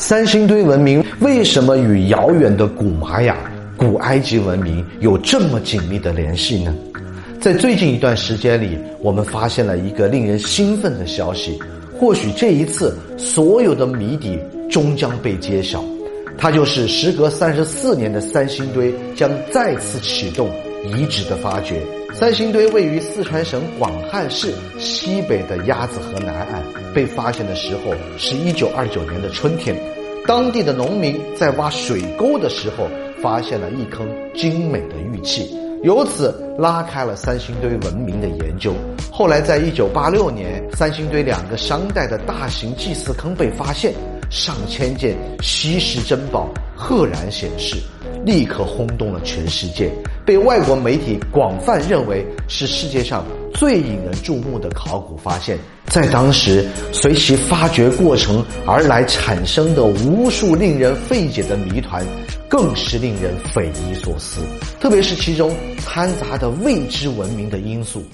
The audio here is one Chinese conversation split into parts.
三星堆文明为什么与遥远的古玛雅、古埃及文明有这么紧密的联系呢？在最近一段时间里，我们发现了一个令人兴奋的消息，或许这一次所有的谜底终将被揭晓。它就是时隔三十四年的三星堆将再次启动遗址的发掘。三星堆位于四川省广汉市西北的鸭子河南岸，被发现的时候是一九二九年的春天。当地的农民在挖水沟的时候，发现了一坑精美的玉器，由此拉开了三星堆文明的研究。后来，在一九八六年，三星堆两个商代的大型祭祀坑被发现，上千件稀世珍宝赫然显示。立刻轰动了全世界，被外国媒体广泛认为是世界上最引人注目的考古发现。在当时，随其发掘过程而来产生的无数令人费解的谜团，更是令人匪夷所思。特别是其中掺杂的未知文明的因素。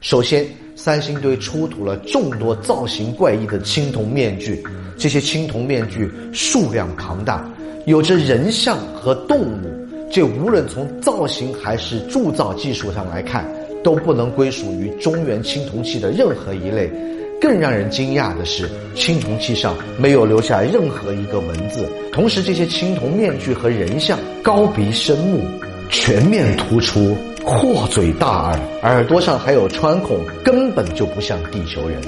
首先，三星堆出土了众多造型怪异的青铜面具，这些青铜面具数量庞大。有着人像和动物，这无论从造型还是铸造技术上来看，都不能归属于中原青铜器的任何一类。更让人惊讶的是，青铜器上没有留下任何一个文字。同时，这些青铜面具和人像高鼻深目，全面突出，阔嘴大耳，耳朵上还有穿孔，根本就不像地球人。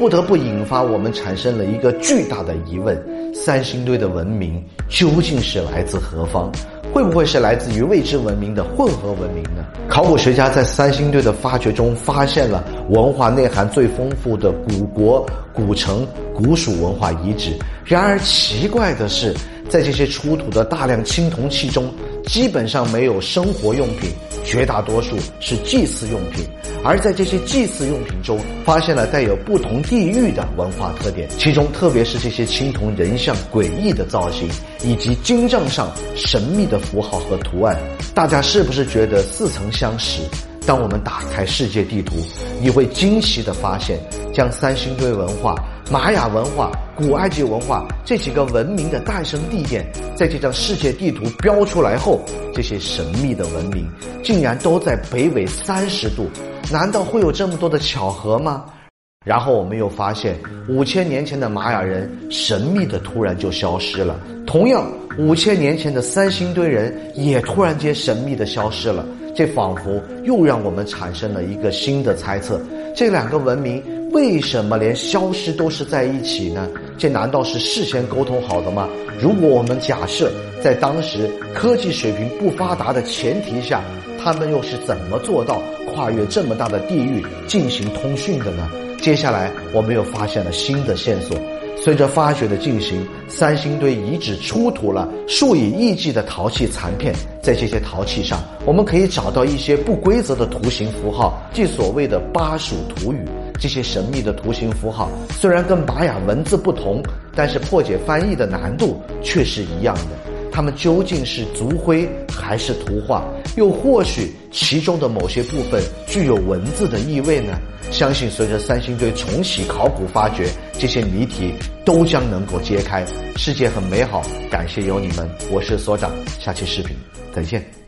不得不引发我们产生了一个巨大的疑问：三星堆的文明究竟是来自何方？会不会是来自于未知文明的混合文明呢？考古学家在三星堆的发掘中发现了文化内涵最丰富的古国、古城、古蜀文化遗址。然而奇怪的是，在这些出土的大量青铜器中，基本上没有生活用品，绝大多数是祭祀用品。而在这些祭祀用品中，发现了带有不同地域的文化特点，其中特别是这些青铜人像诡异的造型，以及金杖上神秘的符号和图案，大家是不是觉得似曾相识？当我们打开世界地图，你会惊奇地发现，将三星堆文化、玛雅文化、古埃及文化这几个文明的诞生地点，在这张世界地图标出来后，这些神秘的文明竟然都在北纬三十度。难道会有这么多的巧合吗？然后我们又发现，五千年前的玛雅人神秘的突然就消失了，同样，五千年前的三星堆人也突然间神秘的消失了。这仿佛又让我们产生了一个新的猜测：这两个文明为什么连消失都是在一起呢？这难道是事先沟通好的吗？如果我们假设在当时科技水平不发达的前提下，他们又是怎么做到跨越这么大的地域进行通讯的呢？接下来我们又发现了新的线索。随着发掘的进行，三星堆遗址出土了数以亿计的陶器残片，在这些陶器上，我们可以找到一些不规则的图形符号，即所谓的巴蜀图语。这些神秘的图形符号虽然跟玛雅文字不同，但是破解翻译的难度却是一样的。它们究竟是族徽还是图画？又或许其中的某些部分具有文字的意味呢？相信随着三星堆重启考古发掘，这些谜题都将能够揭开。世界很美好，感谢有你们，我是所长，下期视频再见。